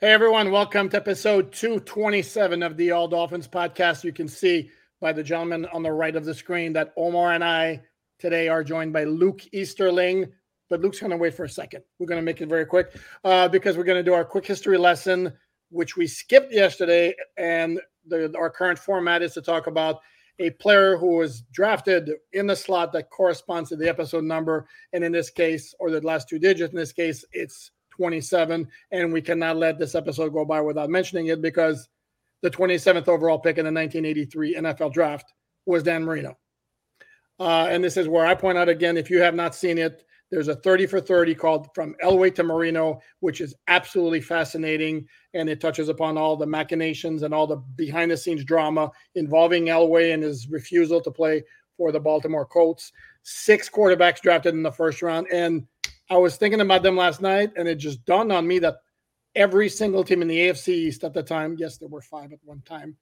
Hey everyone, welcome to episode 227 of the All Dolphins podcast. You can see by the gentleman on the right of the screen that Omar and I today are joined by Luke Easterling, but Luke's going to wait for a second. We're going to make it very quick uh, because we're going to do our quick history lesson, which we skipped yesterday. And the, our current format is to talk about a player who was drafted in the slot that corresponds to the episode number. And in this case, or the last two digits, in this case, it's 27. And we cannot let this episode go by without mentioning it because the 27th overall pick in the 1983 NFL draft was Dan Marino. Uh, and this is where I point out again if you have not seen it, there's a 30 for 30 called From Elway to Marino, which is absolutely fascinating. And it touches upon all the machinations and all the behind the scenes drama involving Elway and his refusal to play for the Baltimore Colts. Six quarterbacks drafted in the first round. And I was thinking about them last night, and it just dawned on me that every single team in the AFC East at the time, yes, there were five at one time,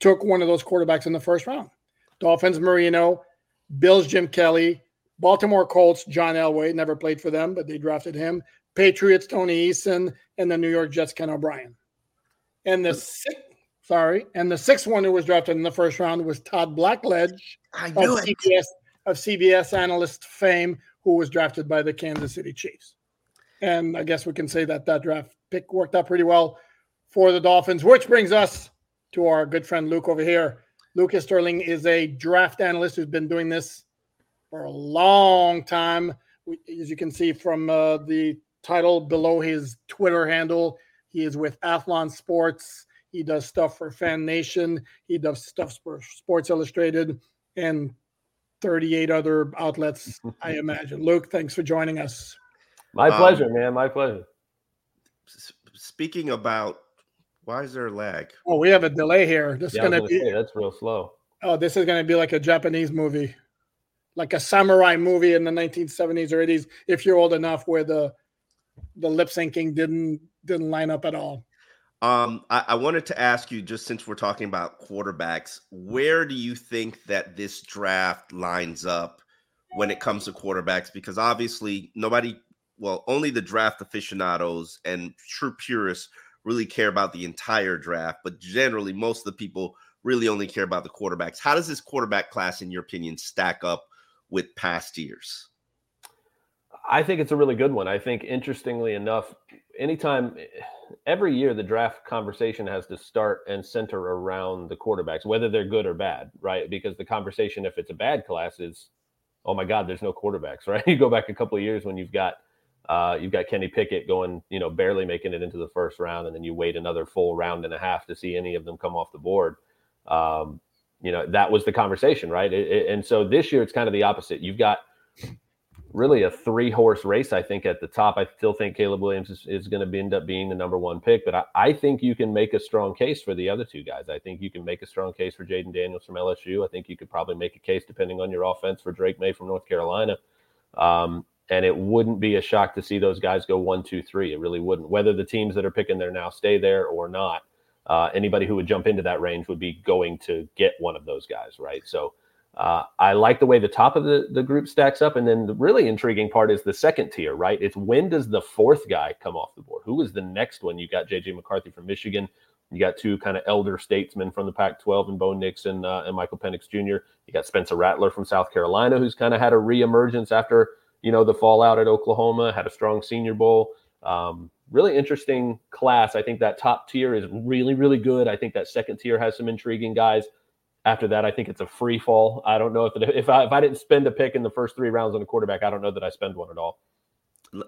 took one of those quarterbacks in the first round. Dolphins, Marino, Bills, Jim Kelly, Baltimore Colts, John Elway, never played for them, but they drafted him. Patriots, Tony Eason, and the New York Jets, Ken O'Brien. And the sixth, sorry, and the sixth one who was drafted in the first round was Todd Blackledge I of it. CBS, of CBS analyst fame, who was drafted by the Kansas City Chiefs. And I guess we can say that that draft pick worked out pretty well for the Dolphins, which brings us to our good friend Luke over here. Luke Easterling is a draft analyst who's been doing this for a long time. As you can see from uh, the title below his Twitter handle, he is with Athlon Sports. He does stuff for Fan Nation. He does stuff for Sports Illustrated and 38 other outlets, I imagine. Luke, thanks for joining us. My Um, pleasure, man. My pleasure. Speaking about why is there a lag? Oh, we have a delay here. This is Yeah, I was gonna gonna be say, that's real slow. oh, this is gonna be like a Japanese movie, like a samurai movie in the 1970s or 80s, if you're old enough, where the the lip syncing didn't didn't line up at all. Um, I, I wanted to ask you just since we're talking about quarterbacks, where do you think that this draft lines up when it comes to quarterbacks? Because obviously nobody, well, only the draft aficionados and true purists really care about the entire draft, but generally most of the people really only care about the quarterbacks. How does this quarterback class, in your opinion, stack up with past years? I think it's a really good one. I think, interestingly enough, anytime, every year, the draft conversation has to start and center around the quarterbacks, whether they're good or bad, right? Because the conversation, if it's a bad class, is, oh my God, there's no quarterbacks, right? You go back a couple of years when you've got, uh, you've got Kenny Pickett going, you know, barely making it into the first round, and then you wait another full round and a half to see any of them come off the board. Um, you know, that was the conversation, right? It, it- and so this year, it's kind of the opposite. You've got really a three horse race, I think, at the top. I still think Caleb Williams is, is going to end up being the number one pick, but I, I think you can make a strong case for the other two guys. I think you can make a strong case for Jayden Daniels from LSU. I think you could probably make a case, depending on your offense, for Drake Maye from North Carolina. Um, and it wouldn't be a shock to see those guys go one, two, three. It really wouldn't. Whether the teams that are picking there now stay there or not, uh, anybody who would jump into that range would be going to get one of those guys, right? So uh, I like the way the top of the, the group stacks up. And then the really intriguing part is the second tier, right? It's when does the fourth guy come off the board? Who is the next one? You got JJ McCarthy from Michigan. You got two kind of elder statesmen from the Pac 12 and Bo Nixon uh, and Michael Penix Jr. You got Spencer Rattler from South Carolina, who's kind of had a reemergence after, you know, the fallout at Oklahoma, had a strong senior bowl. Um, really interesting class. I think that top tier is really, really good. I think that second tier has some intriguing guys. After that, I think it's a free fall. I don't know if it, if I if I didn't spend a pick in the first three rounds on a quarterback, I don't know that I spend one at all.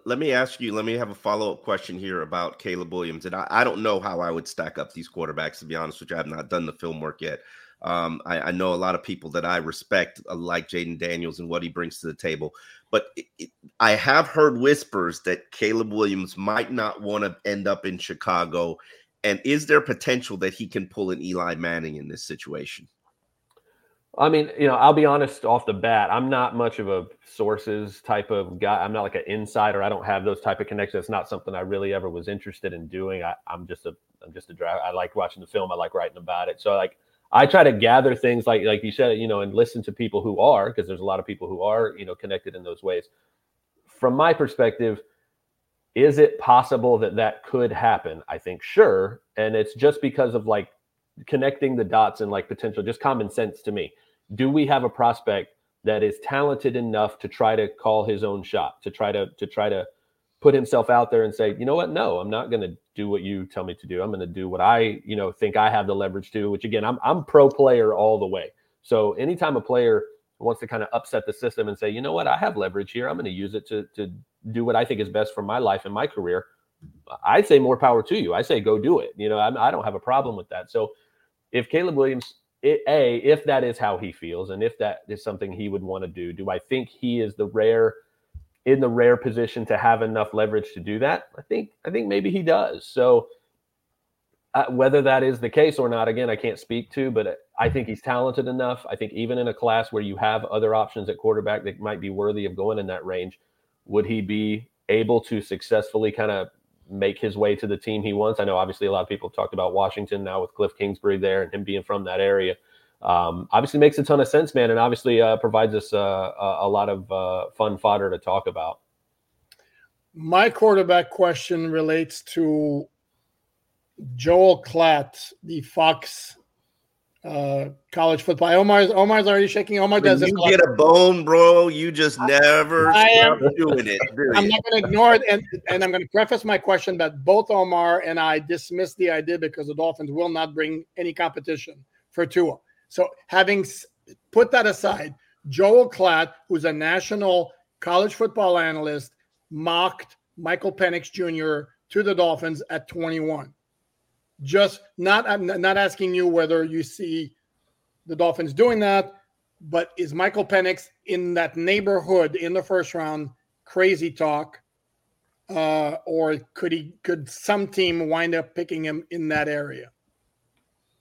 Let me ask you, let me have a follow up question here about Caleb Williams. And I, I don't know how I would stack up these quarterbacks, to be honest with you. I have not done the film work yet. Um, I, I, know a lot of people that I respect, uh, like Jayden Daniels and what he brings to the table. But it, it, I have heard whispers that Caleb Williams might not want to end up in Chicago. And is there potential that he can pull an Eli Manning in this situation? I mean, you know, I'll be honest off the bat. I'm not much of a sources type of guy. I'm not like an insider. I don't have those type of connections. It's not something I really ever was interested in doing. I, am just a, I'm just a driver. I like watching the film. I like writing about it. So like, I try to gather things like, like you said, you know, and listen to people who are, because there's a lot of people who are, you know, connected in those ways. From my perspective, is it possible that that could happen? I think sure, and it's just because of like connecting the dots and like potential, just common sense to me do we have a prospect that is talented enough to try to call his own shot, to try to to try to put himself out there and say, you know what? No, I'm not going to do what you tell me to do. I'm going to do what I, you know, think I have the leverage to. Which again, I'm I'm pro player all the way. So anytime a player wants to kind of upset the system and say, you know what, I have leverage here. I'm going to use it to to do what I think is best for my life and my career. I say more power to you. I say go do it. You know, I'm, I don't have a problem with that. So if Caleb Williams it, a if that is how he feels and if that is something he would want to do do i think he is the rare in the rare position to have enough leverage to do that? I think i think maybe he does. So uh, whether that is the case or not again i can't speak to but i think he's talented enough. I think even in a class where you have other options at quarterback that might be worthy of going in that range would he be able to successfully kind of make his way to the team he wants. I know obviously a lot of people have talked about Washington now with Cliff Kingsbury there and him being from that area. Um, obviously makes a ton of sense, man, and obviously uh, provides us uh, a lot of uh, fun fodder to talk about. My quarterback question relates to Joel Klatt, the Fox uh, college football. Omar's Omar's already shaking. Omar does when You get a bone, bro. You just never I am, doing it. I'm not going to ignore it, and and I'm going to preface my question that both Omar and I dismiss the idea because the Dolphins will not bring any competition for Tua. So having put that aside, Joel Klatt, who's a national college football analyst, mocked Michael Penix Jr. to the Dolphins at 21 just not I'm not asking you whether you see the Dolphins doing that, but is Michael Penix in that neighborhood in the first round crazy talk? Uh, or could he could some team wind up picking him in that area?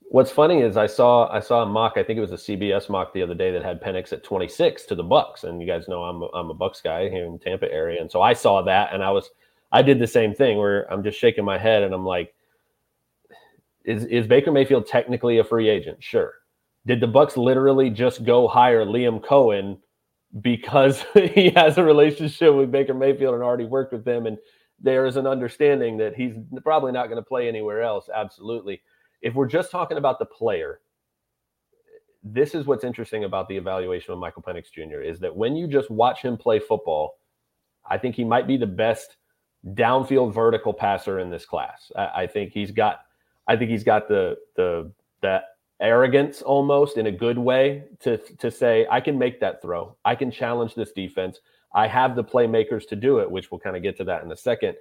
What's funny is I saw I saw a mock. I think it was a CBS mock the other day that had Penix at 26 to the Bucks, and you guys know I'm a, I'm a Bucks guy here in Tampa area, and so I saw that, and I was I did the same thing where I'm just shaking my head, and I'm like, is is Baker Mayfield technically a free agent? Sure. Did the Bucks literally just go hire Liam Coen because he has a relationship with Baker Mayfield and already worked with them and there is an understanding that he's probably not going to play anywhere else. Absolutely. If we're just talking about the player, this is what's interesting about the evaluation of Michael Penix Jr. is that when you just watch him play football, I think he might be the best downfield vertical passer in this class. I, I think he's got I think he's got the the that arrogance almost in a good way to to say I can make that throw. I can challenge this defense. I have the playmakers to do it, which we'll kind of get to that in a second.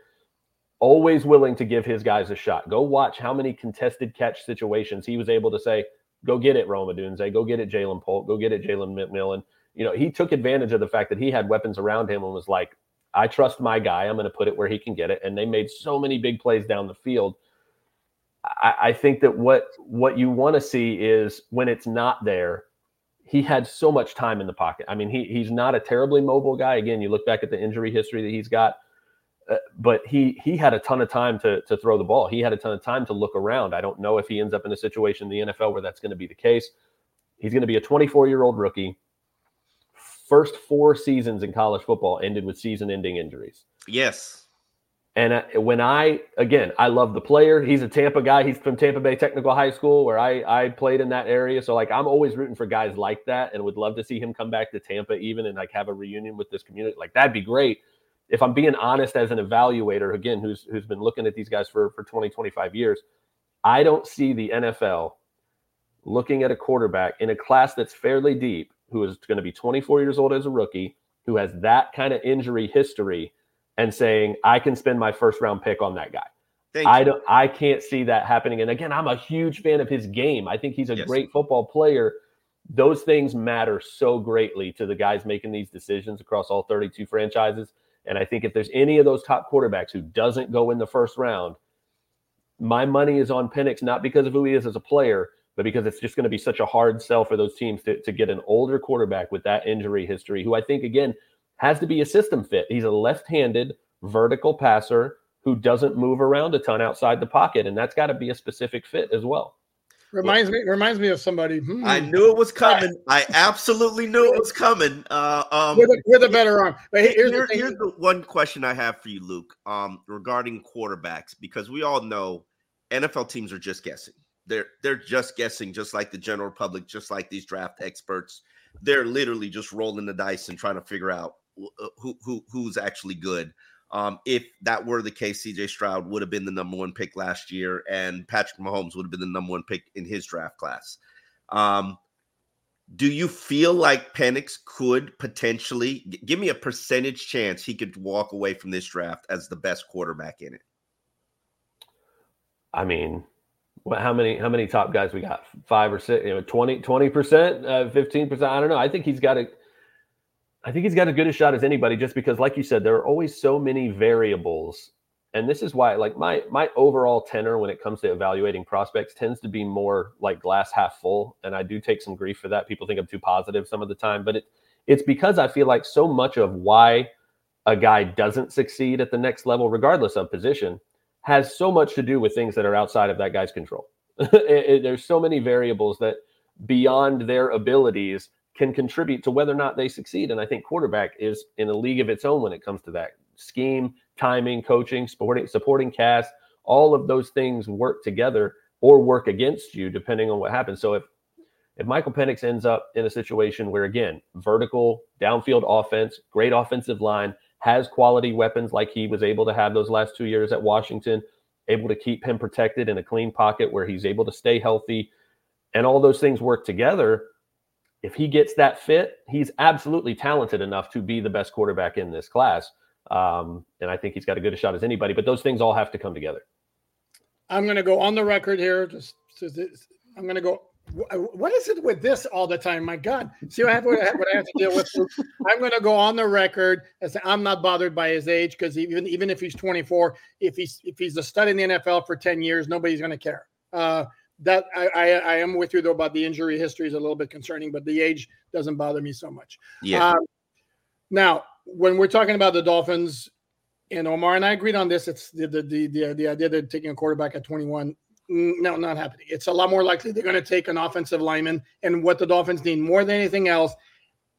Always willing to give his guys a shot. Go watch how many contested catch situations he was able to say, "Go get it, Rome Odunze. Go get it, Ja'Lynn Polk. Go get it, Jalen McMillan." You know, he took advantage of the fact that he had weapons around him and was like, "I trust my guy. I'm going to put it where he can get it." And they made so many big plays down the field I, think that what what you want to see is when it's not there, he had so much time in the pocket. I mean, he he's not a terribly mobile guy. Again, you look back at the injury history that he's got, uh, but he he had a ton of time to to throw the ball. He had a ton of time to look around. I don't know if he ends up in a situation in the NFL where that's going to be the case. He's going to be a 24 year old rookie. First four seasons in college football ended with season ending injuries. Yes. And when I, again, I love the player. He's a Tampa guy. He's from Tampa Bay Technical High School, where I, I played in that area. So, like, I'm always rooting for guys like that and would love to see him come back to Tampa, even and like have a reunion with this community. Like, that'd be great. If I'm being honest as an evaluator, again, who's who's been looking at these guys for, for 20, 25 years, I don't see the NFL looking at a quarterback in a class that's fairly deep, who is going to be 24 years old as a rookie, who has that kind of injury history and saying I can spend my first round pick on that guy. Thank I don't. I can't see that happening. And again, I'm a huge fan of his game. I think he's a yes. great football player. Those things matter so greatly to the guys making these decisions across all 32 franchises. And I think if there's any of those top quarterbacks who doesn't go in the first round, my money is on Penix, not because of who he is as a player, but because it's just going to be such a hard sell for those teams to, to get an older quarterback with that injury history, who I think, again, has to be a system fit. He's a left handed vertical passer who doesn't move around a ton outside the pocket, and that's got to be a specific fit as well. Reminds me reminds me of somebody. Hmm. I knew it was coming. I absolutely knew it was coming. Uh, um, with, a, with a better arm. But here's, Here, the here's the one question I have for you, Luke, um, regarding quarterbacks, because we all know NFL teams are just guessing. They're they're just guessing, just like the general public, just like these draft experts. They're literally just rolling the dice and trying to figure out who who who's actually good. Um, if that were the case, CJ Stroud would have been the number one pick last year, and Patrick Mahomes would have been the number one pick in his draft class. Um, do you feel like Penix could potentially give me a percentage chance he could walk away from this draft as the best quarterback in it? I mean, how many how many top guys we got? Five or six? You know, 20 percent, uh, fifteen percent. I don't know. I think he's got a I think he's got as good a shot as anybody just because, like you said, there are always so many variables. And this is why, like, my my overall tenor when it comes to evaluating prospects tends to be more like glass half full. And I do take some grief for that. People think I'm too positive some of the time, but it it's because I feel like so much of why a guy doesn't succeed at the next level, regardless of position, has so much to do with things that are outside of that guy's control. it, it, there's so many variables that beyond their abilities can contribute to whether or not they succeed. And I think quarterback is in a league of its own when it comes to that scheme, timing, coaching, supporting, supporting cast. All of those things work together or work against you depending on what happens. So if if Michael Penix ends up in a situation where again vertical downfield offense, great offensive line, has quality weapons like he was able to have those last two years at Washington, able to keep him protected in a clean pocket where he's able to stay healthy, and all those things work together if he gets that fit, he's absolutely talented enough to be the best quarterback in this class. Um, and I think he's got a good shot as anybody. But those things all have to come together. I'm going to go on the record here. Just, just I'm going to go. What is it with this all the time? My God, see what I have, what I have, what I have to deal with. I'm going to go on the record and say I'm not bothered by his age because even even if he's 24, if he's if he's a stud in the NFL for 10 years, nobody's going to care. Uh, that I, I, I am with you though about the injury history is a little bit concerning, but the age doesn't bother me so much. Yeah. Um, now, when we're talking about the Dolphins, and Omar and I agreed on this, it's the the the the, the idea that taking a quarterback at 21. No, not happening. It's a lot more likely they're going to take an offensive lineman, and what the Dolphins need more than anything else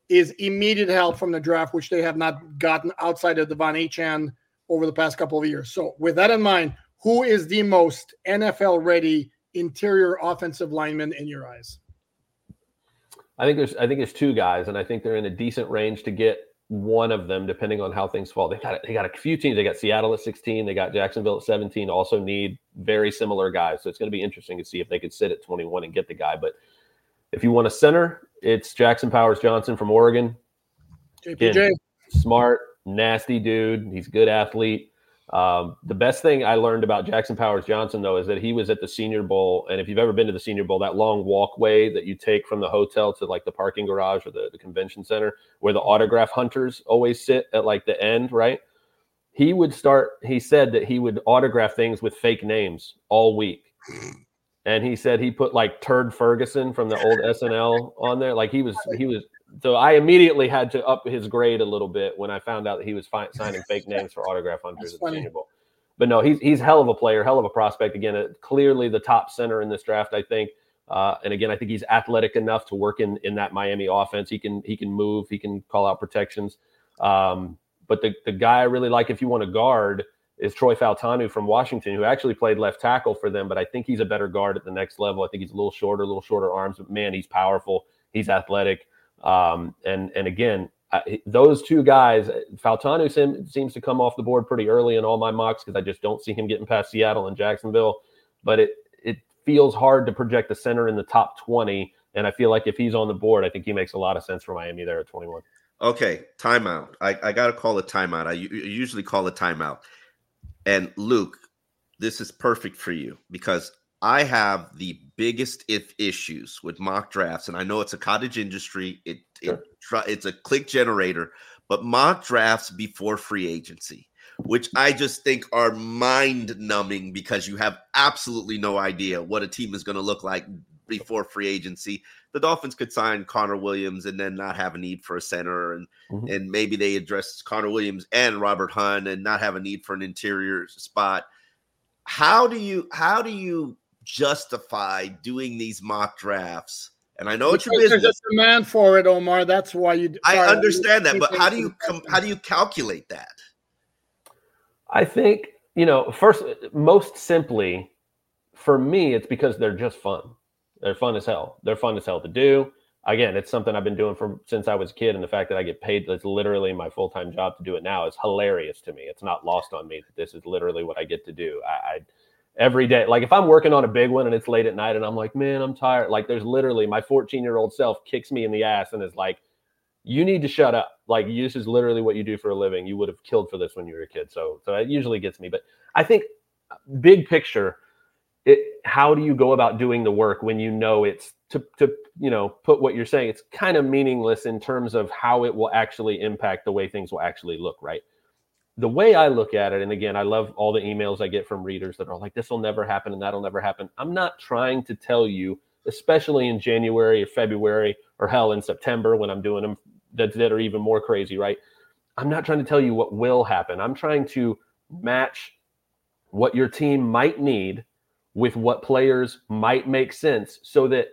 is immediate help from the draft, which they have not gotten outside of De'Von Achane over the past couple of years. So, with that in mind, who is the most NFL ready interior offensive lineman in your eyes? I think there's I think there's two guys, and I think they're in a decent range to get one of them, depending on how things fall. They got they got a few teams. They got Seattle at 16. They got Jacksonville at 17. Also need very similar guys. So it's going to be interesting to see if they could sit at 21 and get the guy. But if you want a center, it's Jackson Powers Johnson from Oregon. JPJ, Again, smart, nasty dude. He's a good athlete. Um, the best thing I learned about Jackson Powers Johnson, though, is that he was at the Senior Bowl. And if you've ever been to the Senior Bowl, that long walkway that you take from the hotel to like the parking garage or the, the convention center, where the autograph hunters always sit at like the end, right? He would start, he said that he would autograph things with fake names all week. And he said he put like Turd Ferguson from the old SNL on there. Like he was, he was so I immediately had to up his grade a little bit when I found out that he was fi- signing fake names for autograph hunters at the Senior Bowl. But no, he's he's hell of a player, hell of a prospect. Again, uh, clearly the top center in this draft, I think. Uh, and again, I think he's athletic enough to work in in that Miami offense. He can he can move, he can call out protections. Um, but the the guy I really like, if you want to guard, is Troy Fautanu from Washington, who actually played left tackle for them. But I think he's a better guard at the next level. I think he's a little shorter, a little shorter arms, but man, he's powerful. He's athletic. Um, and and again, I, those two guys, Fautanu sim, seems to come off the board pretty early in all my mocks because I just don't see him getting past Seattle and Jacksonville. But it it feels hard to project the center in the top twenty, and I feel like if he's on the board, I think he makes a lot of sense for Miami there at twenty one. Okay, timeout. I, I got to call a timeout. I usually call a timeout. And Luke, this is perfect for you because I have the biggest if issues with mock drafts, and I know it's a cottage industry. It, sure. it it's a click generator, but mock drafts before free agency, which I just think are mind numbing because you have absolutely no idea what a team is going to look like before free agency. The Dolphins could sign Connor Williams and then not have a need for a center, and mm-hmm. and maybe they address Connor Williams and Robert Hunt and not have a need for an interior spot. How do you how do you justify doing these mock drafts? And I know because it's your business. There's a demand for it, Omar. That's why you. I understand that, but how do you com- how do you calculate that? I think you know. First, most simply, for me, it's because they're just fun. They're fun as hell. They're fun as hell to do. Again, it's something I've been doing from since I was a kid, and the fact that I get paid that's literally my full time job to do it now is hilarious to me. It's not lost on me that this is literally what I get to do. I, I every day. Like if I'm working on a big one and it's late at night and I'm like, man, I'm tired. Like there's literally my 14 year old self kicks me in the ass and is like, you need to shut up. Like this is literally what you do for a living. You would have killed for this when you were a kid. So so it usually gets me. But I think uh, big picture, it how do you go about doing the work when you know it's to to you know put what you're saying it's kind of meaningless in terms of how it will actually impact the way things will actually look right the way I look at it, and again, I love all the emails I get from readers that are like, this will never happen and that'll never happen. I'm not trying to tell you, especially in January or February or hell in September when I'm doing them that, that are even more crazy, right? I'm not trying to tell you what will happen. I'm trying to match what your team might need with what players might make sense so that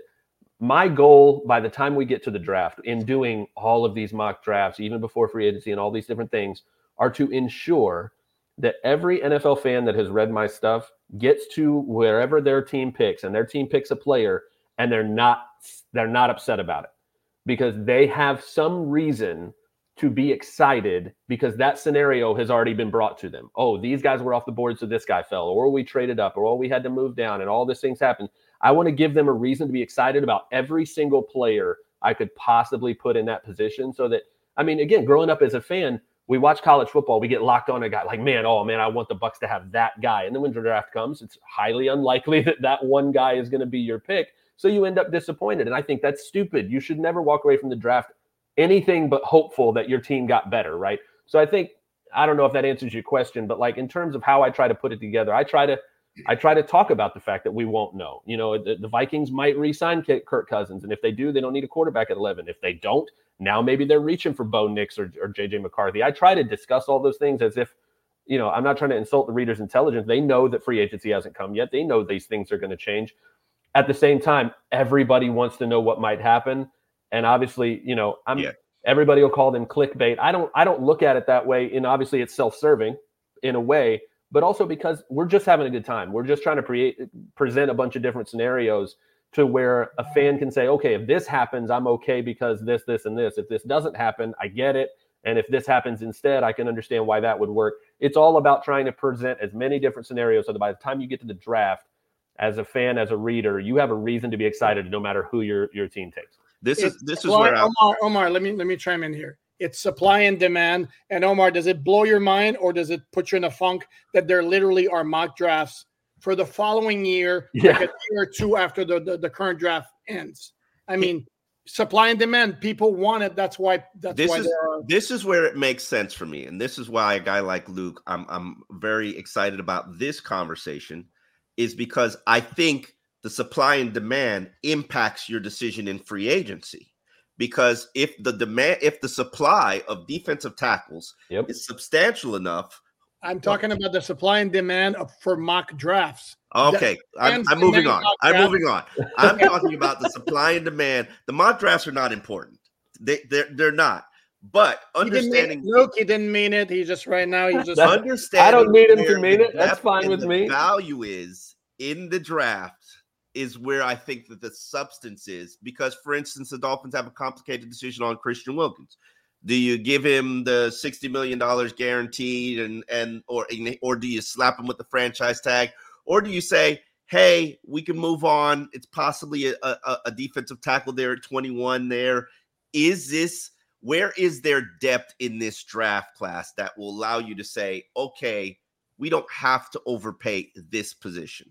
my goal by the time we get to the draft in doing all of these mock drafts, even before free agency and all these different things, are to ensure that every NFL fan that has read my stuff gets to wherever their team picks and their team picks a player and they're not they're not upset about it because they have some reason to be excited because that scenario has already been brought to them. Oh, these guys were off the board, so this guy fell, or we traded up, or we had to move down, and all these things happened. I want to give them a reason to be excited about every single player I could possibly put in that position so that, I mean, again, growing up as a fan, we watch college football, we get locked on a guy like, man, oh man, I want the Bucks to have that guy. And then when the draft comes, it's highly unlikely that that one guy is going to be your pick. So you end up disappointed. And I think that's stupid. You should never walk away from the draft anything but hopeful that your team got better, right? So I think I don't know if that answers your question, but like in terms of how I try to put it together, I try to I try to talk about the fact that we won't know. You know, the, the Vikings might re-sign Kirk Cousins, and if they do, they don't need a quarterback at 11. If they don't, now maybe they're reaching for Bo Nix or, or JJ McCarthy. I try to discuss all those things as if, you know, I'm not trying to insult the reader's intelligence. They know that free agency hasn't come yet. They know these things are going to change. At the same time, everybody wants to know what might happen. And obviously, you know, I'm yeah. everybody will call them clickbait. I don't I don't look at it that way. And obviously it's self-serving in a way, but also because we're just having a good time. We're just trying to create present a bunch of different scenarios to where a fan can say, okay, if this happens, I'm okay because this, this, and this. If this doesn't happen, I get it. And if this happens instead, I can understand why that would work. It's all about trying to present as many different scenarios so that by the time you get to the draft, as a fan, as a reader, you have a reason to be excited no matter who your, your team takes. This it's, is this is where Omar, Omar, let me let me chime in here. It's supply and demand. And Omar, does it blow your mind or does it put you in a funk that there literally are mock drafts for the following year, yeah. like a year or two after the, the, the current draft ends. I mean, supply and demand. People want it. That's why. That's this why is this is where it makes sense for me, and this is why a guy like Luke, I'm I'm very excited about this conversation, is because I think the supply and demand impacts your decision in free agency. Because if the demand, if the supply of defensive tackles yep. is substantial enough I'm talking about the supply and demand of, for mock drafts. Okay, I'm, I'm moving on. I'm moving on. I'm talking about the supply and demand. The mock drafts are not important. They they're they're not. But understanding he Luke, he didn't mean it. He just right now he's just understanding. I don't need him to mean it. That's fine with me. Value is in the draft is where I think that the substance is because, for instance, the Dolphins have a complicated decision on Christian Wilkins. Do you give him the sixty million dollars guaranteed, and and or or do you slap him with the franchise tag, or do you say, hey, we can move on? It's possibly a, a, a defensive tackle there at twenty one. There is this. Where is there depth in this draft class that will allow you to say, okay, we don't have to overpay this position.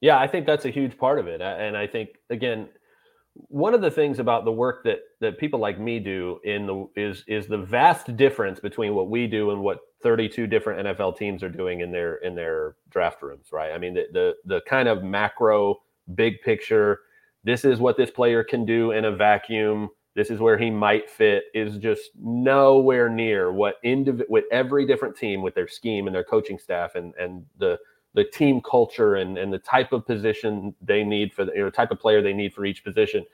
Yeah, I think that's a huge part of it. And I think again, one of the things about the work that that people like me do in the is is the vast difference between what we do and what 32 different NFL teams are doing in their in their draft rooms, right? I mean, the the, the kind of macro big picture, this is what this player can do in a vacuum. This is where he might fit is just nowhere near what indiv- with every different team with their scheme and their coaching staff and and the the team culture and, and the type of position they need for the you know, type of player they need for each position.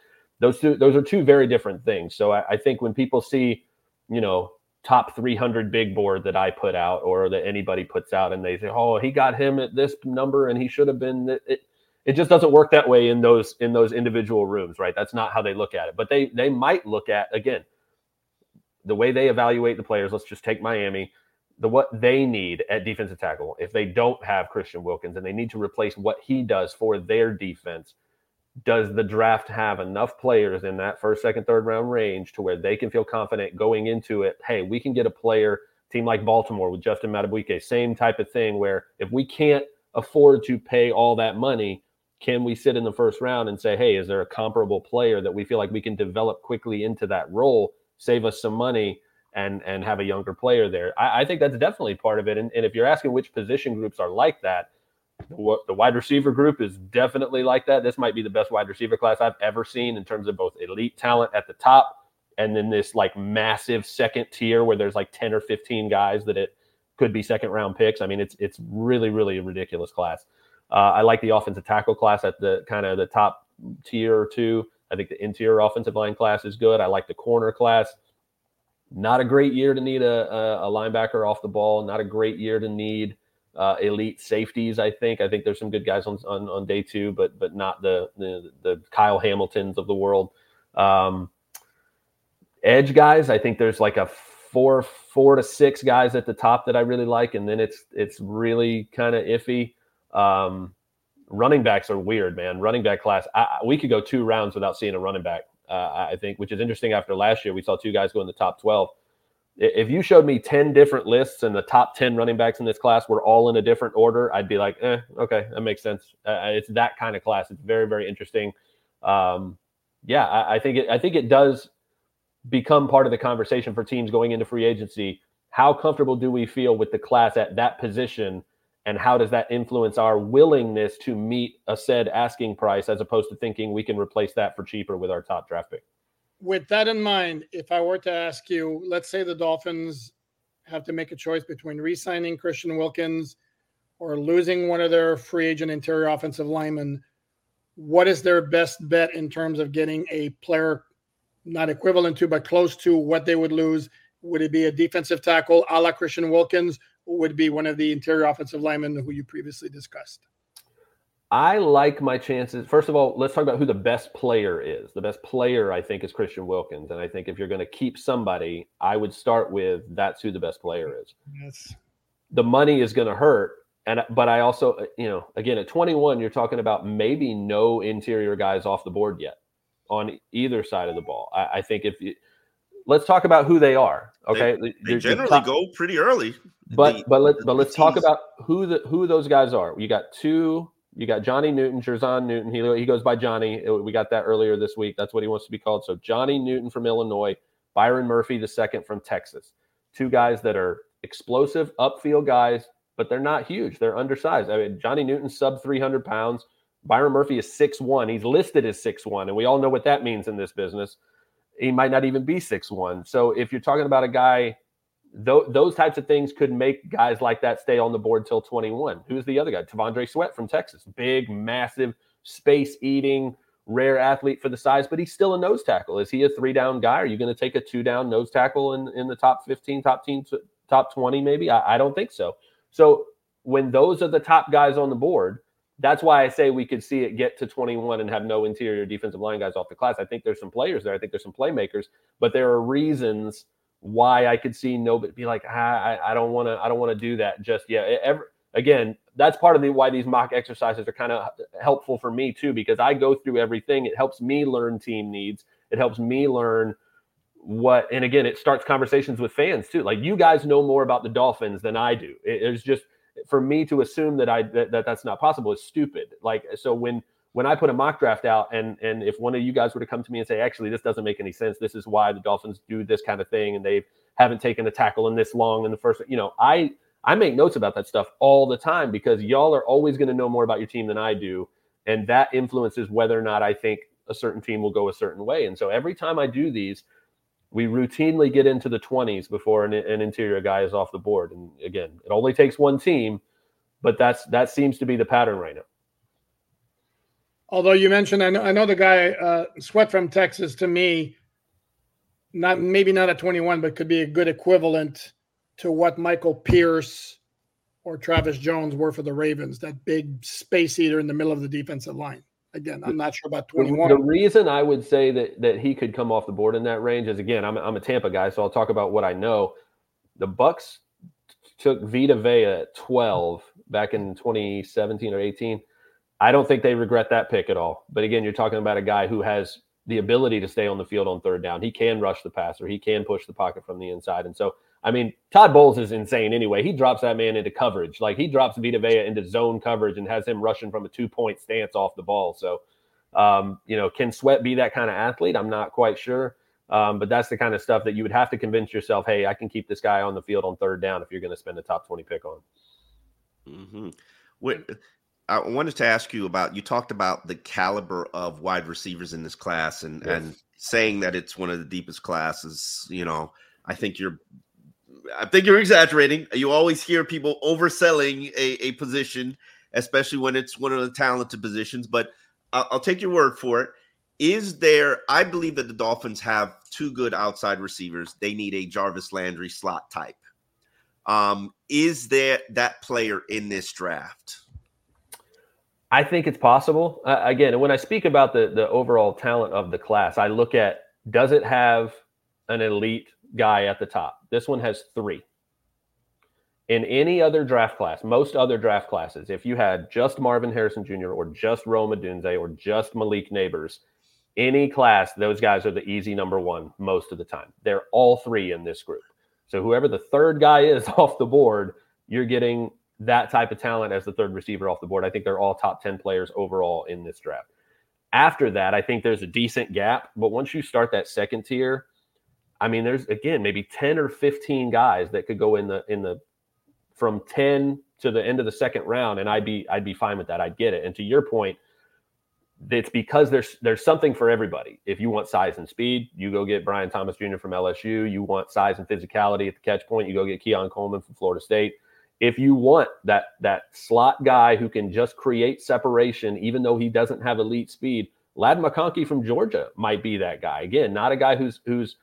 Those two, those are two very different things. So I, I think when people see, you know, top 300 big board that I put out or that anybody puts out and they say, oh, he got him at this number and he should have been it, it just doesn't work that way in those in those individual rooms, right? That's not how they look at it. But they they might look at again the way they evaluate the players. Let's just take Miami the what they need at defensive tackle if they don't have Christian Wilkins and they need to replace what he does for their defense. Does the draft have enough players in that first, second, third round range to where they can feel confident going into it? Hey, we can get a player, team like Baltimore with Justin Madubuike, same type of thing where if we can't afford to pay all that money, can we sit in the first round and say, hey, is there a comparable player that we feel like we can develop quickly into that role, save us some money? And and have a younger player there. I, I think that's definitely part of it. And, and, if you're asking which position groups are like that, the, the wide receiver group is definitely like that. This might be the best wide receiver class I've ever seen in terms of both elite talent at the top and then this like massive second tier where there's like 10 or 15 guys that it could be second round picks. I mean, it's it's really really a ridiculous class. Uh, I like the offensive tackle class at the kind of the top tier or two. I think the interior offensive line class is good. I like the corner class. Not a great year to need a, a, a linebacker off the ball. Not a great year to need uh, elite safeties. I think. I think there's some good guys on, on, on day two, but but not the, the, the Kyle Hamiltons of the world. Um, edge guys. I think there's like a four four to six guys at the top that I really like, and then it's it's really kind of iffy. Um, running backs are weird, man. Running back class. I, we could go two rounds without seeing a running back uh, I think, which is interesting. After last year, we saw two guys go in the top 12. If you showed me 10 different lists and the top 10 running backs in this class were all in a different order, I'd be like, eh, okay, that makes sense. Uh, it's that kind of class. It's very, very interesting. Um, yeah, I, I think it, I think it does become part of the conversation for teams going into free agency. How comfortable do we feel with the class at that position? And how does that influence our willingness to meet a said asking price as opposed to thinking we can replace that for cheaper with our top draft pick? With that in mind if i were to ask you let's say the dolphins have to make a choice between re-signing christian wilkins or losing one of their free agent interior offensive linemen what is their best bet in terms of getting a player not equivalent to but close to what they would lose? Would it be a defensive tackle a la christian wilkins would be one of the interior offensive linemen who you previously discussed? I like my chances. First of all, let's talk about who the best player is. The best player, I think, is Christian Wilkins. And I think if you're going to keep somebody, I would start with that's who the best player is. Yes. The money is going to hurt. And but I also, you know, again at 21, you're talking about maybe no interior guys off the board yet on either side of the ball. I, I think if you let's talk about who they are. Okay, they, they generally top, go pretty early. But the, but let but let's talk about who the who those guys are. You got two. You got Johnny Newton, Jer'Zhan Newton. He he goes by Johnny. We got that earlier this week. That's what he wants to be called. So Johnny Newton from Illinois, Byron Murphy the second from Texas. Two guys that are explosive upfield guys, but they're not huge. They're undersized. I mean, Johnny Newton sub 300 pounds. Byron Murphy is six one. He's listed as six one, and we all know what that means in this business. He might not even be six one. So if you're talking about a guy th- those types of things could make guys like that stay on the board till 21. Who's the other guy? T'Vondre Sweat from Texas, big, massive, space eating, rare athlete for the size, but he's still a nose tackle. Is he a three down guy? Are you going to take a two down nose tackle in, in the top 15, top team, top 20, maybe? I, I don't think so. So when those are the top guys on the board, that's why I say we could see it get to 21 and have no interior defensive line guys off the class. I think there's some players there. I think there's some playmakers, but there are reasons why I could see nobody be like, ah, I, I don't want to, I don't want to do that just yet. Ever, again, that's part of the why these mock exercises are kind of helpful for me too, because I go through everything. It helps me learn team needs. It helps me learn what, and again, it starts conversations with fans too. Like you guys know more about the Dolphins than I do. It, it's just for me to assume that I that, that that's not possible is stupid. Like so when when I put a mock draft out and and if one of you guys were to come to me and say, actually, this doesn't make any sense. This is why the Dolphins do this kind of thing, and they haven't taken a tackle in this long in the first. You know, I I make notes about that stuff all the time because y'all are always going to know more about your team than I do, and that influences whether or not I think a certain team will go a certain way. And so every time I do these, we routinely get into the 20s before an, an, interior guy is off the board. And again, it only takes one team, but that's that seems to be the pattern right now. Although you mentioned, I know, I know the guy uh, Sweat from Texas. To me, not maybe not at 21, but could be a good equivalent to what Michael Pierce or Travis Jones were for the Ravens. That big space eater in the middle of the defensive line. Again, I'm not sure about 21. The, reason I would say that that he could come off the board in that range is again, I'm, I'm a Tampa guy, so I'll talk about what I know. The Bucks took Vita Vea at 12 back in 2017 or 18. I don't think they regret that pick at all. But again, you're talking about a guy who has the ability to stay on the field on third down. He can rush the passer. He can push the pocket from the inside. And so I mean, Todd Bowles is insane anyway. He drops that man into coverage. Like he drops Vita Vea into zone coverage and has him rushing from a two point stance off the ball. So, um, you know, can Sweat be that kind of athlete? I'm not quite sure. Um, but that's the kind of stuff that you would have to convince yourself, hey, I can keep this guy on the field on third down if you're going to spend a top 20 pick on. Mm-hmm. What, I wanted to ask you about you talked about the caliber of wide receivers in this class and, yes. and saying that it's one of the deepest classes. You know, I think you're I think you're exaggerating. You always hear people overselling a, a position, especially when it's one of the talented positions. But I'll, I'll take your word for it. Is there? I believe that the Dolphins have two good outside receivers. They need a Jarvis Landry slot type. Um, is there that player in this draft? I think it's possible. Uh, again, when I speak about the the overall talent of the class, I look at does it have an elite guy at the top. This one has three. In any other draft class, most other draft classes, if you had just Marvin Harrison Jr. or just Rome Odunze or just Malik Nabers, any class, those guys are the easy number one most of the time. They're all three in this group. So whoever the third guy is off the board, you're getting that type of talent as the third receiver off the board. I think they're all top 10 players overall in this draft. After that, I think there's a decent gap. But once you start that second tier, I mean, there's again maybe 10 or 15 guys that could go in the in the from 10 to the end of the second round, and I'd be I'd be fine with that. I'd get it. And to your point, it's because there's there's something for everybody. If you want size and speed, you go get Brian Thomas Jr. from LSU. You want size and physicality at the catch point, you go get Keon Coleman from Florida State. If you want that that slot guy who can just create separation, even though he doesn't have elite speed, Ladd McConkey from Georgia might be that guy. Again, not a guy who's who's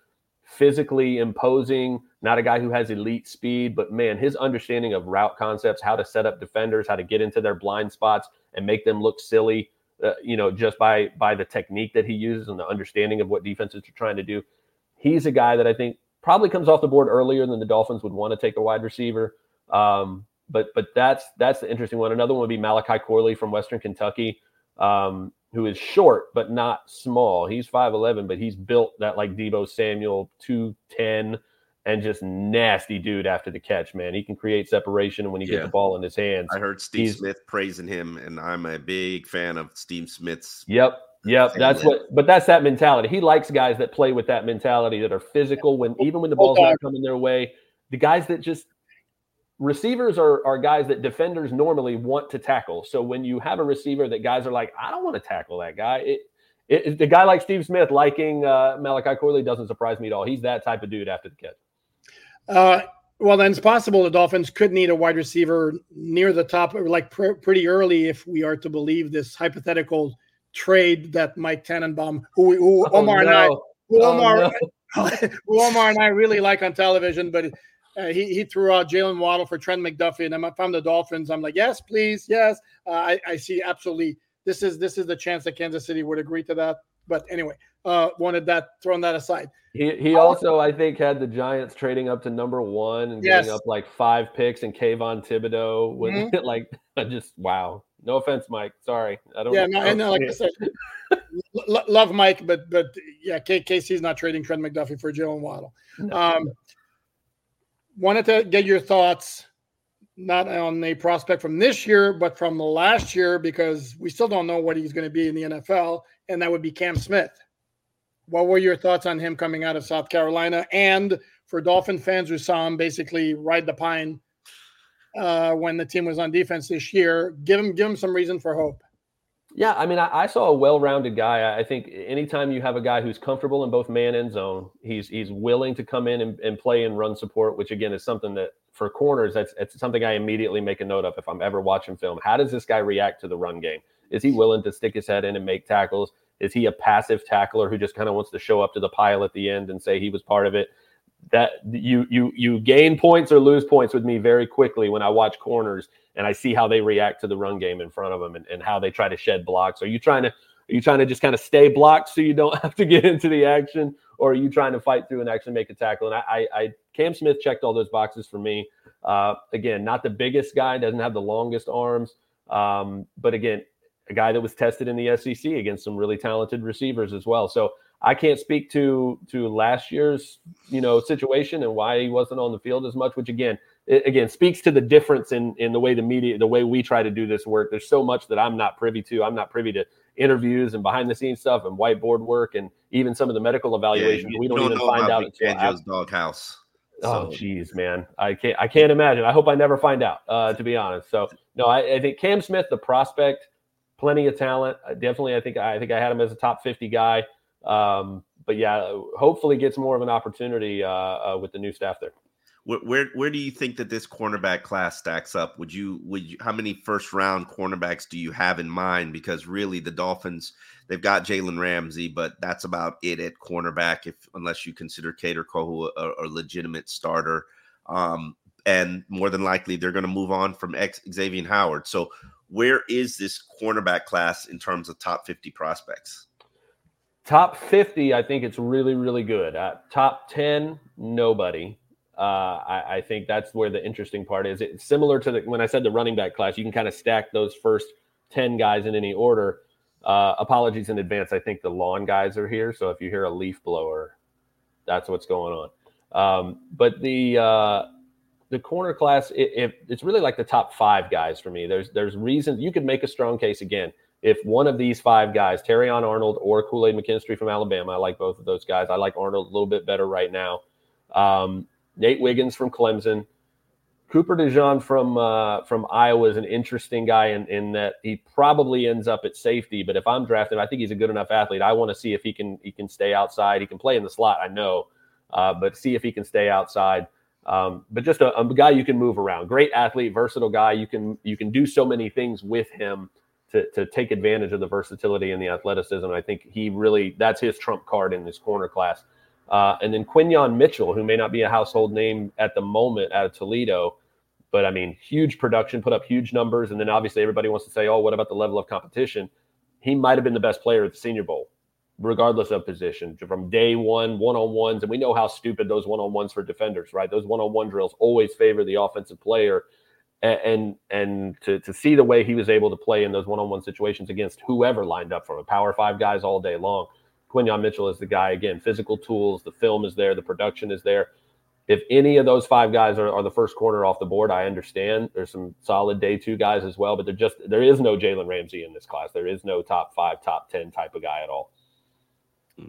physically imposing, not a guy who has elite speed, but man, his understanding of route concepts, how to set up defenders, how to get into their blind spots and make them look silly, uh, you know, just by by the technique that he uses and the understanding of what defenses are trying to do. He's a guy that I think probably comes off the board earlier than the Dolphins would want to take a wide receiver. Um, but but that's that's the interesting one. Another one would be Malachi Corley from Western Kentucky. Um, who is short but not small. He's 5'11, but he's built that like Deebo Samuel 210 and just nasty dude after the catch, man. He can create separation when he yeah. gets the ball in his hands. I heard Steve he's, Smith praising him, and I'm a big fan of Steve Smith's. Yep. Yep, that's what, but that's that mentality. He likes guys that play with that mentality that are physical when even when the ball's not coming their way. The guys that just receivers are, are guys that defenders normally want to tackle. So when you have a receiver that guys are like, I don't want to tackle that guy. It, it, the guy like Steve Smith liking uh, Malachi Corley doesn't surprise me at all. He's that type of dude after the catch. Uh, well, then it's possible the Dolphins could need a wide receiver near the top, like pr- pretty early, if we are to believe this hypothetical trade that Mike Tannenbaum, who, who oh, Omar no. and I, who oh, Omar, no. who Omar and I really like on television, but uh, he, he threw out Jaylen Waddle for Trent McDuffie, and I'm, if I'm the Dolphins, I'm like, yes, please, yes. Uh, I, I see absolutely. This is this is the chance that Kansas City would agree to that. But anyway, uh, wanted that thrown that aside. He he also I think had the Giants trading up to number one and yes. getting up like five picks and Kayvon Thibodeaux with mm-hmm. like just wow. No offense, Mike. Sorry, I don't. Yeah, no, and like I said, love Mike, but but yeah, KC's not trading Trent McDuffie for Jaylen Waddle. Um, wanted to get your thoughts, not on a prospect from this year, but from the last year, because we still don't know what he's going to be in the NFL, and that would be Cam Smith. What were your thoughts on him coming out of South Carolina? And for Dolphin fans who saw him basically ride the pine uh, when the team was on defense this year, give him give him some reason for hope. Yeah, I mean, I, I, saw a well-rounded guy. I think anytime you have a guy who's comfortable in both man and zone, he's he's willing to come in and, and play and run support, which again is something that for corners, that's it's something I immediately make a note of if I'm ever watching film. How does this guy react to the run game? Is he willing to stick his head in and make tackles? Is he a passive tackler who just kind of wants to show up to the pile at the end and say he was part of it? That you you you gain points or lose points with me very quickly when I watch corners and I see how they react to the run game in front of them and, and how they try to shed blocks. Are you trying to are you trying to just kind of stay blocked so you don't have to get into the action, or are you trying to fight through and actually make a tackle? And I, I, I Cam Smith checked all those boxes for me. Uh, again, not the biggest guy, doesn't have the longest arms, um, but again, a guy that was tested in the SEC against some really talented receivers as well. So I can't speak to to last year's you know situation and why he wasn't on the field as much. Which again, it, again speaks to the difference in in the way the media, the way we try to do this work. There's so much that I'm not privy to. I'm not privy to interviews and behind the scenes stuff and whiteboard work and even some of the medical evaluations. Yeah, we don't, don't even find out until doghouse. Oh, jeez, man, I can't. I can't imagine. I hope I never find out. Uh, to be honest, so no, I, I think Cam Smith, the prospect, plenty of talent. Definitely, I think I think I had him as a top fifty guy. Um, but yeah, hopefully gets more of an opportunity uh, uh, with the new staff there. Where, where, where do you think that this cornerback class stacks up? Would you would you how many first round cornerbacks do you have in mind? Because really, the Dolphins they've got Jalen Ramsey, but that's about it at cornerback. If unless you consider Kader Kohou a, a legitimate starter, um, and more than likely they're going to move on from X, Xavier Howard. So where is this cornerback class in terms of top fifty prospects? Top 50, I think it's really, really good. Uh, top 10, nobody. Uh, I, I, think that's where the interesting part is. It's similar to the, when I said the running back class, you can kind of stack those first 10 guys in any order. Uh, apologies in advance. I think the lawn guys are here. So if you hear a leaf blower, that's what's going on. Um, but the uh, the corner class, it, it, it's really like the top five guys for me. There's there's reasons you could make a strong case again if one of these five guys, Terrion Arnold or Kool Aid McKinstry from Alabama, I like both of those guys. I like Arnold a little bit better right now. Um, Nate Wiggins from Clemson. Cooper DeJean from uh, from Iowa is an interesting guy in, in that he probably ends up at safety. But if I'm drafting, I think he's a good enough athlete. I want to see if he can he can stay outside. He can play in the slot, I know, uh, but see if he can stay outside. Um, but just a, a, guy you can move around. Great athlete, versatile guy. You can you can do so many things with him to to take advantage of the versatility and the athleticism. I think he really that's his trump card in this corner class. Uh, and then Quinyon Mitchell, who may not be a household name at the moment out of Toledo, but I mean, huge production, put up huge numbers. And then obviously everybody wants to say, oh, what about the level of competition? He might have been the best player at the Senior Bowl, regardless of position, from day one, one on ones. And we know how stupid those one on ones for defenders, right? Those one on one drills always favor the offensive player. And, and to to see the way he was able to play in those one on one situations against whoever lined up from a power five guys all day long Quinyon Mitchell is the guy. Again, physical tools, the film is there, the production is there. If any of those five guys are, are the first corner off the board, I understand. There's some solid day two guys as well, but there just there is no Jalen Ramsey in this class. There is no top five, top ten type of guy at all.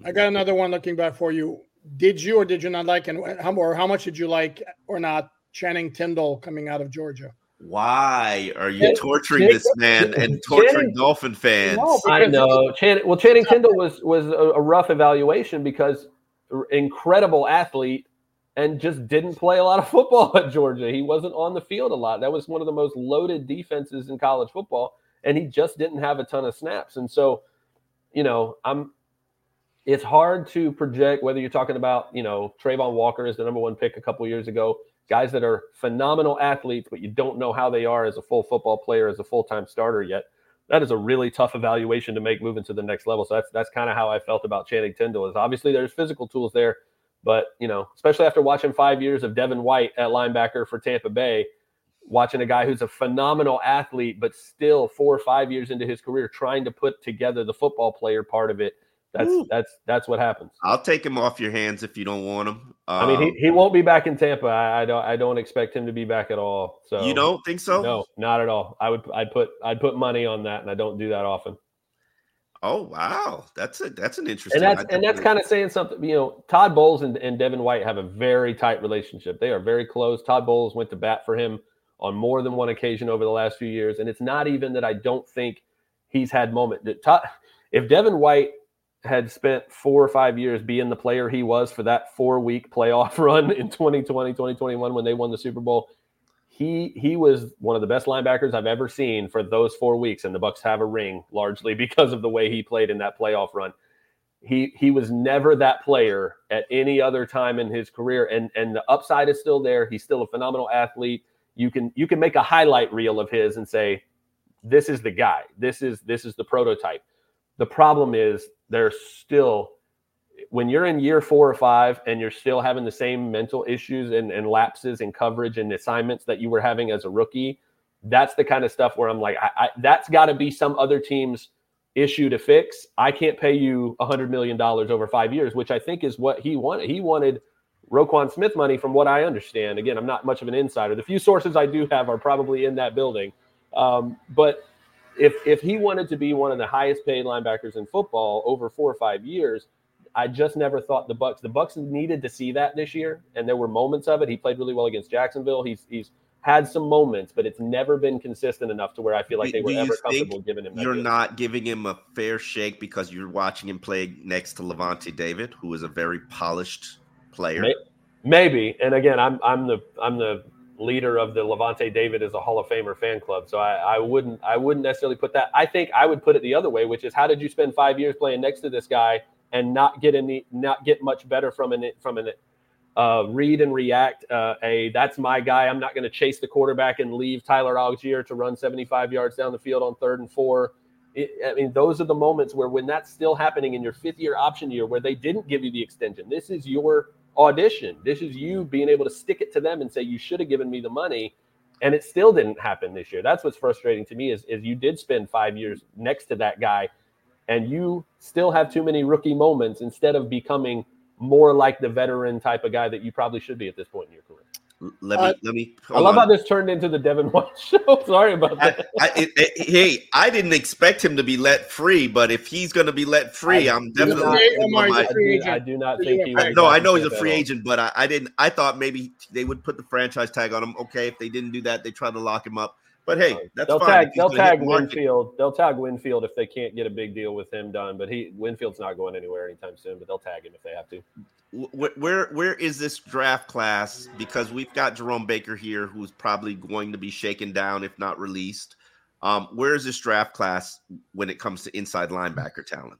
I got another one looking back for you. Did you or did you not like, and how or how much did you like or not Channing Tindall coming out of Georgia? Why are you torturing this man and torturing Channing, Dolphin fans? No, I know. Channing, well, Channing Tindall was was a, a rough evaluation because incredible athlete and just didn't play a lot of football at Georgia. He wasn't on the field a lot. That was one of the most loaded defenses in college football, and he just didn't have a ton of snaps. And so, you know, I'm. It's hard to project whether you're talking about, you know, Travon Walker is the number one pick a couple years ago guys that are phenomenal athletes, but you don't know how they are as a full football player, as a full time starter yet. That is a really tough evaluation to make moving to the next level. So that's that's kind of how I felt about Channing Tindall. Is obviously there's physical tools there, but you know, especially after watching five years of Devin White at linebacker for Tampa Bay, watching a guy who's a phenomenal athlete, but still four or five years into his career trying to put together the football player part of it. That's Ooh. that's that's what happens. I'll take him off your hands if you don't want him. Um, I mean, he, um, he won't be back in Tampa. I, I, don't I don't expect him to be back at all. So you don't think so? No, not at all. I would I'd put I'd put money on that, and I don't do that often. Oh wow, that's a that's an interesting. And that's and that's kind of saying something. You know, Todd Bowles and, and Devin White have a very tight relationship. They are very close. Todd Bowles went to bat for him on more than one occasion over the last few years. And it's not even that I don't think he's had moment. Todd, If Devin White had spent four or five years being the player he was for that four week playoff run in 2020, 2021 when they won the Super Bowl, he he was one of the best linebackers I've ever seen for those four weeks. And the Bucks have a ring largely because of the way he played in that playoff run. He he was never that player at any other time in his career. And and the upside is still there. He's still a phenomenal athlete you can you can make a highlight reel of his and say this is the guy this is this is the prototype the problem is there's still when you're in year four or five and you're still having the same mental issues and, and lapses in coverage and assignments that you were having as a rookie that's the kind of stuff where i'm like I, I, that's got to be some other team's issue to fix i can't pay you a hundred million dollars over five years which i think is what he wanted he wanted Roquan Smith money, from what I understand. Again, I'm not much of an insider. The few sources I do have are probably in that building. Um, but if if he wanted to be one of the highest paid linebackers in football over four or five years, I just never thought the Bucks. the Bucks needed to see that this year, and there were moments of it. He played really well against Jacksonville. He's he's had some moments, but it's never been consistent enough to where I feel like they were ever comfortable giving him. You're not giving him a fair shake because you're watching him play next to Lavonte David, who is a very polished player. Maybe. And again, I'm I'm the I'm the leader of the Lavonte David is a Hall of Famer fan club. So I, I wouldn't I wouldn't necessarily put that. I think I would put it the other way, which is how did you spend five years playing next to this guy and not get any not get much better from an from an uh, read and react. Uh, a that's my guy. I'm not going to chase the quarterback and leave Tyler Allgeier to run 75 yards down the field on third and four. It, I mean, those are the moments where when that's still happening in your fifth year option year, where they didn't give you the extension. This is your audition. This is you being able to stick it to them and say, you should have given me the money. And it still didn't happen this year. That's what's frustrating to me is, is you did spend five years next to that guy and you still have too many rookie moments instead of becoming more like the veteran type of guy that you probably should be at this point in your career. Let me. Uh, let me. I love on. how this turned into the Devin White show. Sorry about that. I, I, it, it, hey, I didn't expect him to be let free, but if he's going to be let free, I am definitely. Not, my, I, do, I, do, not think he. no, I know he's a free agent, but I, didn't. I thought maybe they would put the franchise tag on him. Okay, if they didn't do that, they tried to lock him up. But hey, that's they'll fine. tag. They'll tag Winfield. They'll tag Winfield if they can't get a big deal with him done. But he Winfield's not going anywhere anytime soon. But they'll tag him if they have to where where is this draft class? Because we've got Jerome Baker here, who's probably going to be shaken down if not released. Um, where is this draft class when it comes to inside linebacker talent?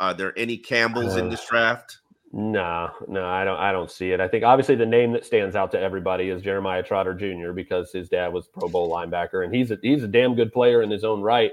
Are there any Campbells uh, in this draft? No, no, I don't. I don't see it. I think obviously the name that stands out to everybody is Jeremiah Trotter Jr. because his dad was Pro Bowl linebacker, and he's a he's a damn good player in his own right.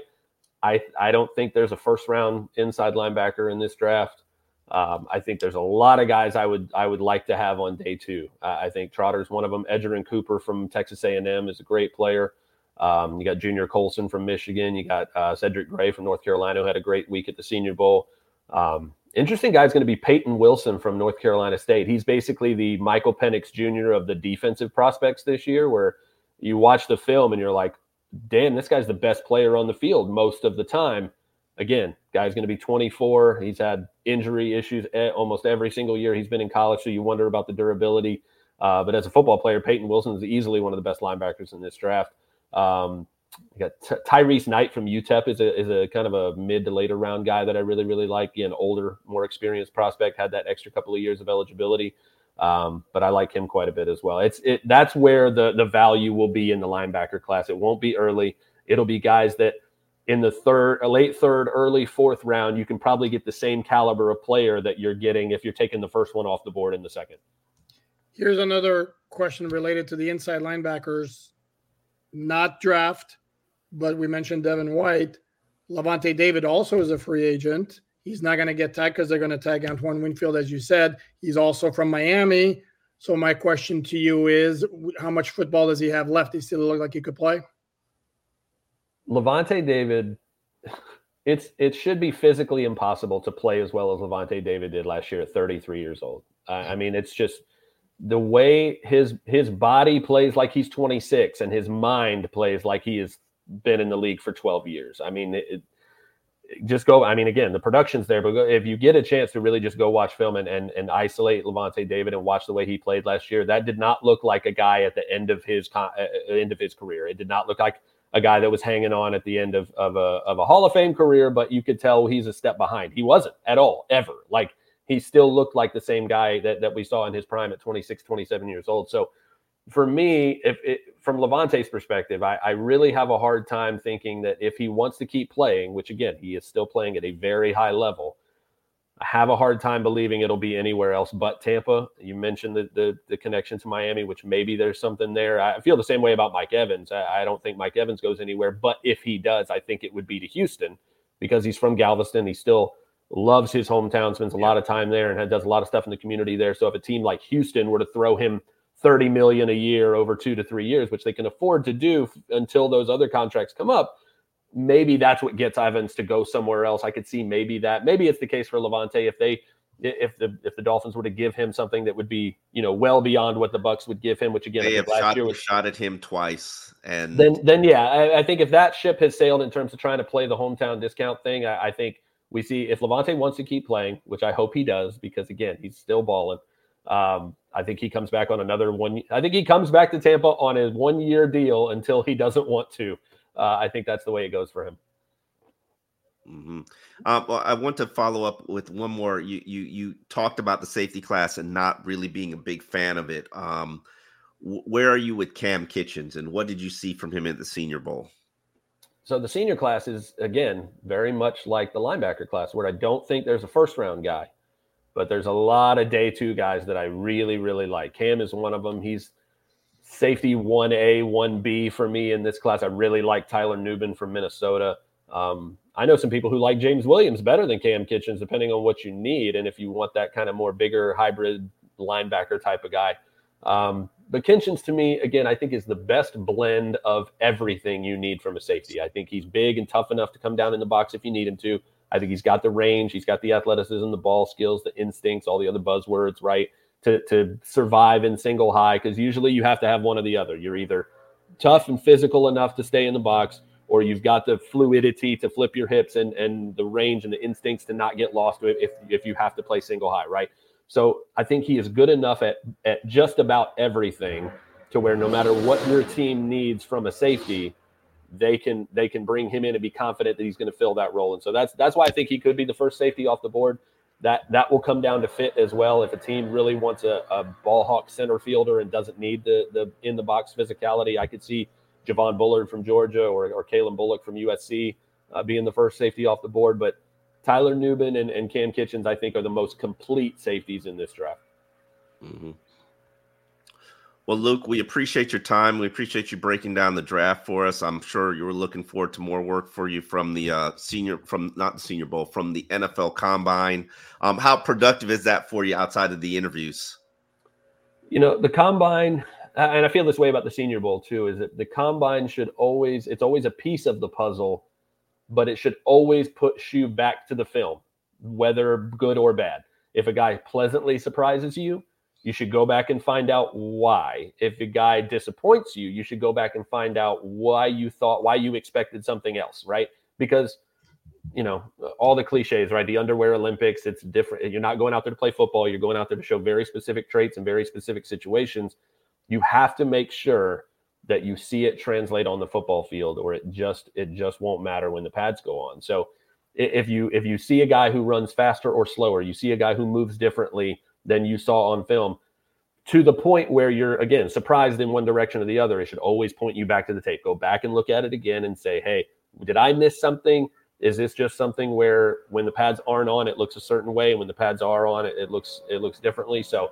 I I don't think there's a first round inside linebacker in this draft. Um, I think there's a lot of guys I would I would like to have on day two. Uh, I think Trotter's one of them. Edgerrin Cooper from Texas A&M is a great player. Um, you got Junior Colson from Michigan. You got uh, Cedric Gray from North Carolina who had a great week at the Senior Bowl. Um, interesting guy is going to be Peyton Wilson from North Carolina State. He's basically the Michael Penix Jr. of the defensive prospects this year, where you watch the film and you're like, damn, this guy's the best player on the field most of the time again, guy's going to be 24. He's had injury issues almost every single year he's been in college, so you wonder about the durability. Uh, but as a football player, Peyton Wilson is easily one of the best linebackers in this draft. Um, got T- Tyrice Knight from UTEP is a is a kind of a mid to later round guy that I really really like. An older, more experienced prospect, had that extra couple of years of eligibility. Um, but I like him quite a bit as well. It's it that's where the the value will be in the linebacker class. It won't be early. It'll be guys that in the third, late third, early fourth round, you can probably get the same caliber of player that you're getting if you're taking the first one off the board in the second. Here's another question related to the inside linebackers, not draft, but we mentioned Devin White. Lavonte David also is a free agent. He's not going to get tagged because they're going to tag Antoine Winfield, as you said. He's also from Miami. So my question to you is, how much football does he have left? He still look like he could play. Lavonte David, it's it should be physically impossible to play as well as Lavonte David did last year at 33 years old. I mean, it's just the way his his body plays like he's 26 and his mind plays like he has been in the league for 12 years. I mean, it, just go. I mean, again, the production's there, but if you get a chance to really just go watch film and and, and isolate Lavonte David and watch the way he played last year, that did not look like a guy at the end of his uh, end of his career. It did not look like a guy that was hanging on at the end of of a of a Hall of Fame career, but you could tell he's a step behind. He wasn't at all ever. Like he still looked like the same guy that that we saw in his prime at 26, 27 years old. So for me, if it, from Lavonte's perspective, I, I, really have a hard time thinking that if he wants to keep playing, which again he is still playing at a very high level, I have a hard time believing it'll be anywhere else but Tampa. You mentioned the the, the connection to Miami, which maybe there's something there. I feel the same way about Mike Evans. I, I don't think Mike Evans goes anywhere, but if he does, I think it would be to Houston because he's from Galveston. He still loves his hometown, spends a yeah. lot of time there, and does a lot of stuff in the community there. So if a team like Houston were to throw him 30 million a year over two to three years, which they can afford to do until those other contracts come up. Maybe that's what gets Evans to go somewhere else. I could see maybe that. Maybe it's the case for Lavonte if they if the if the Dolphins were to give him something that would be you know well beyond what the Bucks would give him, which again they have last shot, year was shot at him twice, and then then yeah, I, I, think if that ship has sailed in terms of trying to play the hometown discount thing, I, I think we see if Lavonte wants to keep playing, which I hope he does, because again he's still balling. Um, I think he comes back on another one. I think he comes back to Tampa on a one year deal until he doesn't want to. Uh, I think that's the way it goes for him. Mm-hmm. Uh, well, I want to follow up with one more. You you you talked about the safety class and not really being a big fan of it. Um, where are you with Cam Kinchens, and what did you see from him at the Senior Bowl? So the senior class is again very much like the linebacker class, where I don't think there's a first round guy but there's a lot of day two guys that I really, really like. Cam is one of them. He's safety 1A, 1B for me in this class. I really like Tyler Nubin from Minnesota. Um, I know some people who like James Williams better than Cam Kinchens, depending on what you need. And if you want that kind of more bigger hybrid linebacker type of guy. Um, but Kinchens, to me, again, I think is the best blend of everything you need from a safety. I think he's big and tough enough to come down in the box if you need him to. I think he's got the range, he's got the athleticism, the ball skills, the instincts, all the other buzzwords, right? To, to survive in single high, because usually you have to have one or the other. You're either tough and physical enough to stay in the box, or you've got the fluidity to flip your hips and, and the range and the instincts to not get lost if, if you have to play single high, right? So I think he is good enough at, at just about everything to where no matter what your team needs from a safety, they can they can bring him in and be confident that he's going to fill that role. And so that's that's why I think he could be the first safety off the board. That that will come down to fit as well. If a team really wants a, a ball hawk center fielder and doesn't need the the in the box physicality, I could see Javon Bullard from Georgia or or Calen Bullock from USC uh, being the first safety off the board. But Tyler Nubin and, and Cam Kinchens, I think, are the most complete safeties in this draft. Mm-hmm. Well, Luke, we appreciate your time. We appreciate you breaking down the draft for us. I'm sure you were looking forward to more work for you from the uh, senior, from not the Senior Bowl, from the NFL Combine. Um, how productive is that for you outside of the interviews? You know, the Combine, and I feel this way about the Senior Bowl too, is that the Combine should always, it's always a piece of the puzzle, but it should always push you back to the film, whether good or bad. If a guy pleasantly surprises you, you should go back and find out why. If a guy disappoints you, you should go back and find out why you thought, why you expected something else, right? Because, you know, all the cliches, right? The underwear Olympics, it's different. You're not going out there to play football. You're going out there to show very specific traits and very specific situations. You have to make sure that you see it translate on the football field or it just it just won't matter when the pads go on. So if you if you see a guy who runs faster or slower, you see a guy who moves differently, than you saw on film to the point where you're again surprised in one direction or the other it should always point you back to the tape go back and look at it again and say hey did i miss something is this just something where when the pads aren't on it looks a certain way and when the pads are on it it looks it looks differently so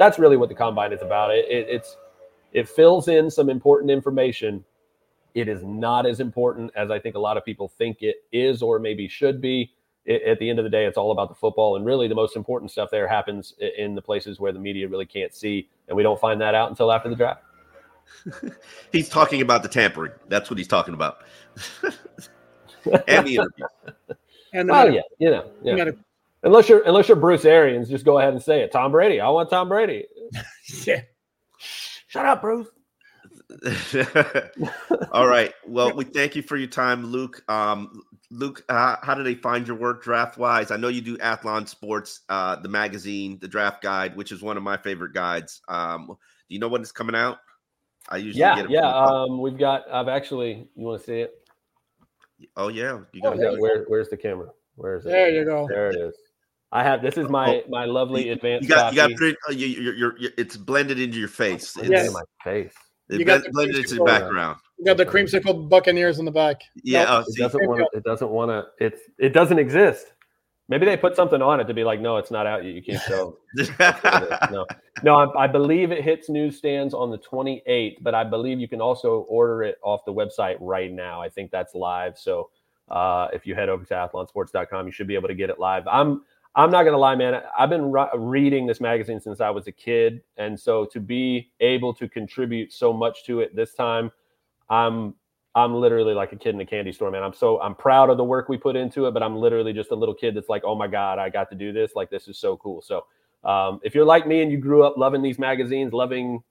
that's really what the combine is about. It, it it's it fills in some important information. It is not as important as I think a lot of people think it is or maybe should be. It, at the end of the day, it's all about the football, and really the most important stuff there happens in the places where the media really can't see, and we don't find that out until after the draft. he's talking about the tampering. That's what he's talking about. and the interview. And the oh yeah, you know, yeah. Unless you're unless you're Bruce Arians, just go ahead and say it. Tom Brady. I want Tom Brady. yeah. Shut up, Bruce. All right. Well, we thank you for your time, Luke. Um, Luke, uh, how do they find your work draft wise? I know you do Athlon Sports, uh, the magazine, the draft guide, which is one of my favorite guides. Um, do you know when it's coming out? I usually yeah, yeah. Um, we've got. I've actually. You want to see it? Oh yeah. You got oh, where, Where's the camera? Where is it? There you go. There it is. I have this is my oh, my lovely you, advanced. You got, you got it, uh, you, you're, you're, you're, it's blended into your face. It's yeah. my face. It blended, blended into the background. You got the creamsicle Buccaneers in the back. Yeah, nope, oh, it doesn't want. It doesn't want to. It's it doesn't exist. Maybe they put something on it to be like, no, it's not out yet. You can't show. no, no, I, I, believe it hits newsstands on the 28th, but I believe you can also order it off the website right now. I think that's live. So uh, if you head over to athlonsports.com, you should be able to get it live. I'm I'm not gonna lie, man. I've been re- reading this magazine since I was a kid, and so to be able to contribute so much to it this time, I'm I'm literally like a kid in a candy store, man. I'm so I'm proud of the work we put into it, but I'm literally just a little kid that's like, oh my god, I got to do this. Like this is so cool. So um, if you're like me and you grew up loving these magazines, loving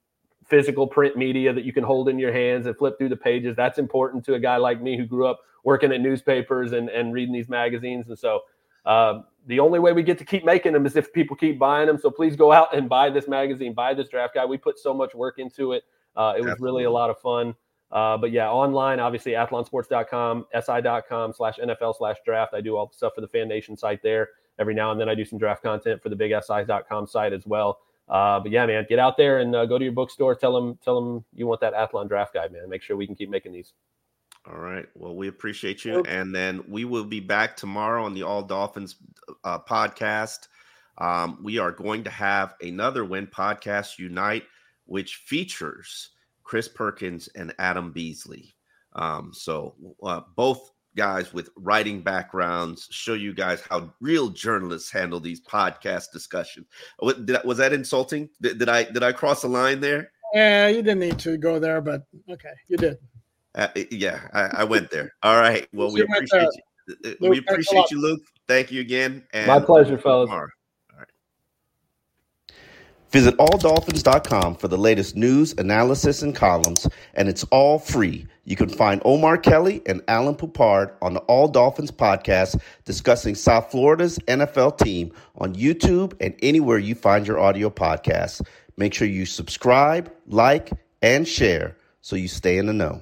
physical print media that you can hold in your hands and flip through the pages, that's important to a guy like me who grew up working at newspapers and and reading these magazines. And so uh, the only way we get to keep making them is if people keep buying them. So please go out and buy this magazine, buy this draft guide. We put so much work into it. Uh, it was really a lot of fun. Uh, but yeah, online, obviously, athlonsports.com, si.com slash NFL slash draft. I do all the stuff for the Fan Nation site there. Every now and then I do some draft content for the big si.com site as well. Uh, but yeah, man, get out there and uh, go to your bookstore. Tell them, tell them you want that Athlon draft guide, man. Make sure we can keep making these. All right. Well, we appreciate you. And then we will be back tomorrow on the All Dolphins uh, podcast. Um, we are going to have another Win Podcast Unite, which features Chris Perkins and Adam Beasley. Um, so uh, both guys with writing backgrounds show you guys how real journalists handle these podcast discussions. was that insulting? Did, did I did I cross a line there? Yeah, you didn't need to go there, but okay, you did. Uh, yeah, I, I, went there. All right. Well, we appreciate you. Uh, Luke, we appreciate you, Luke. Thank you again. And My pleasure, fellas. All right. Visit alldolphins.com for the latest news, analysis, and columns, and it's all free. You can find Omar Kelly and Alan Poupard on the All Dolphins podcast discussing South Florida's NFL team on YouTube and anywhere you find your audio podcasts. Make sure you subscribe, like, and share so you stay in the know.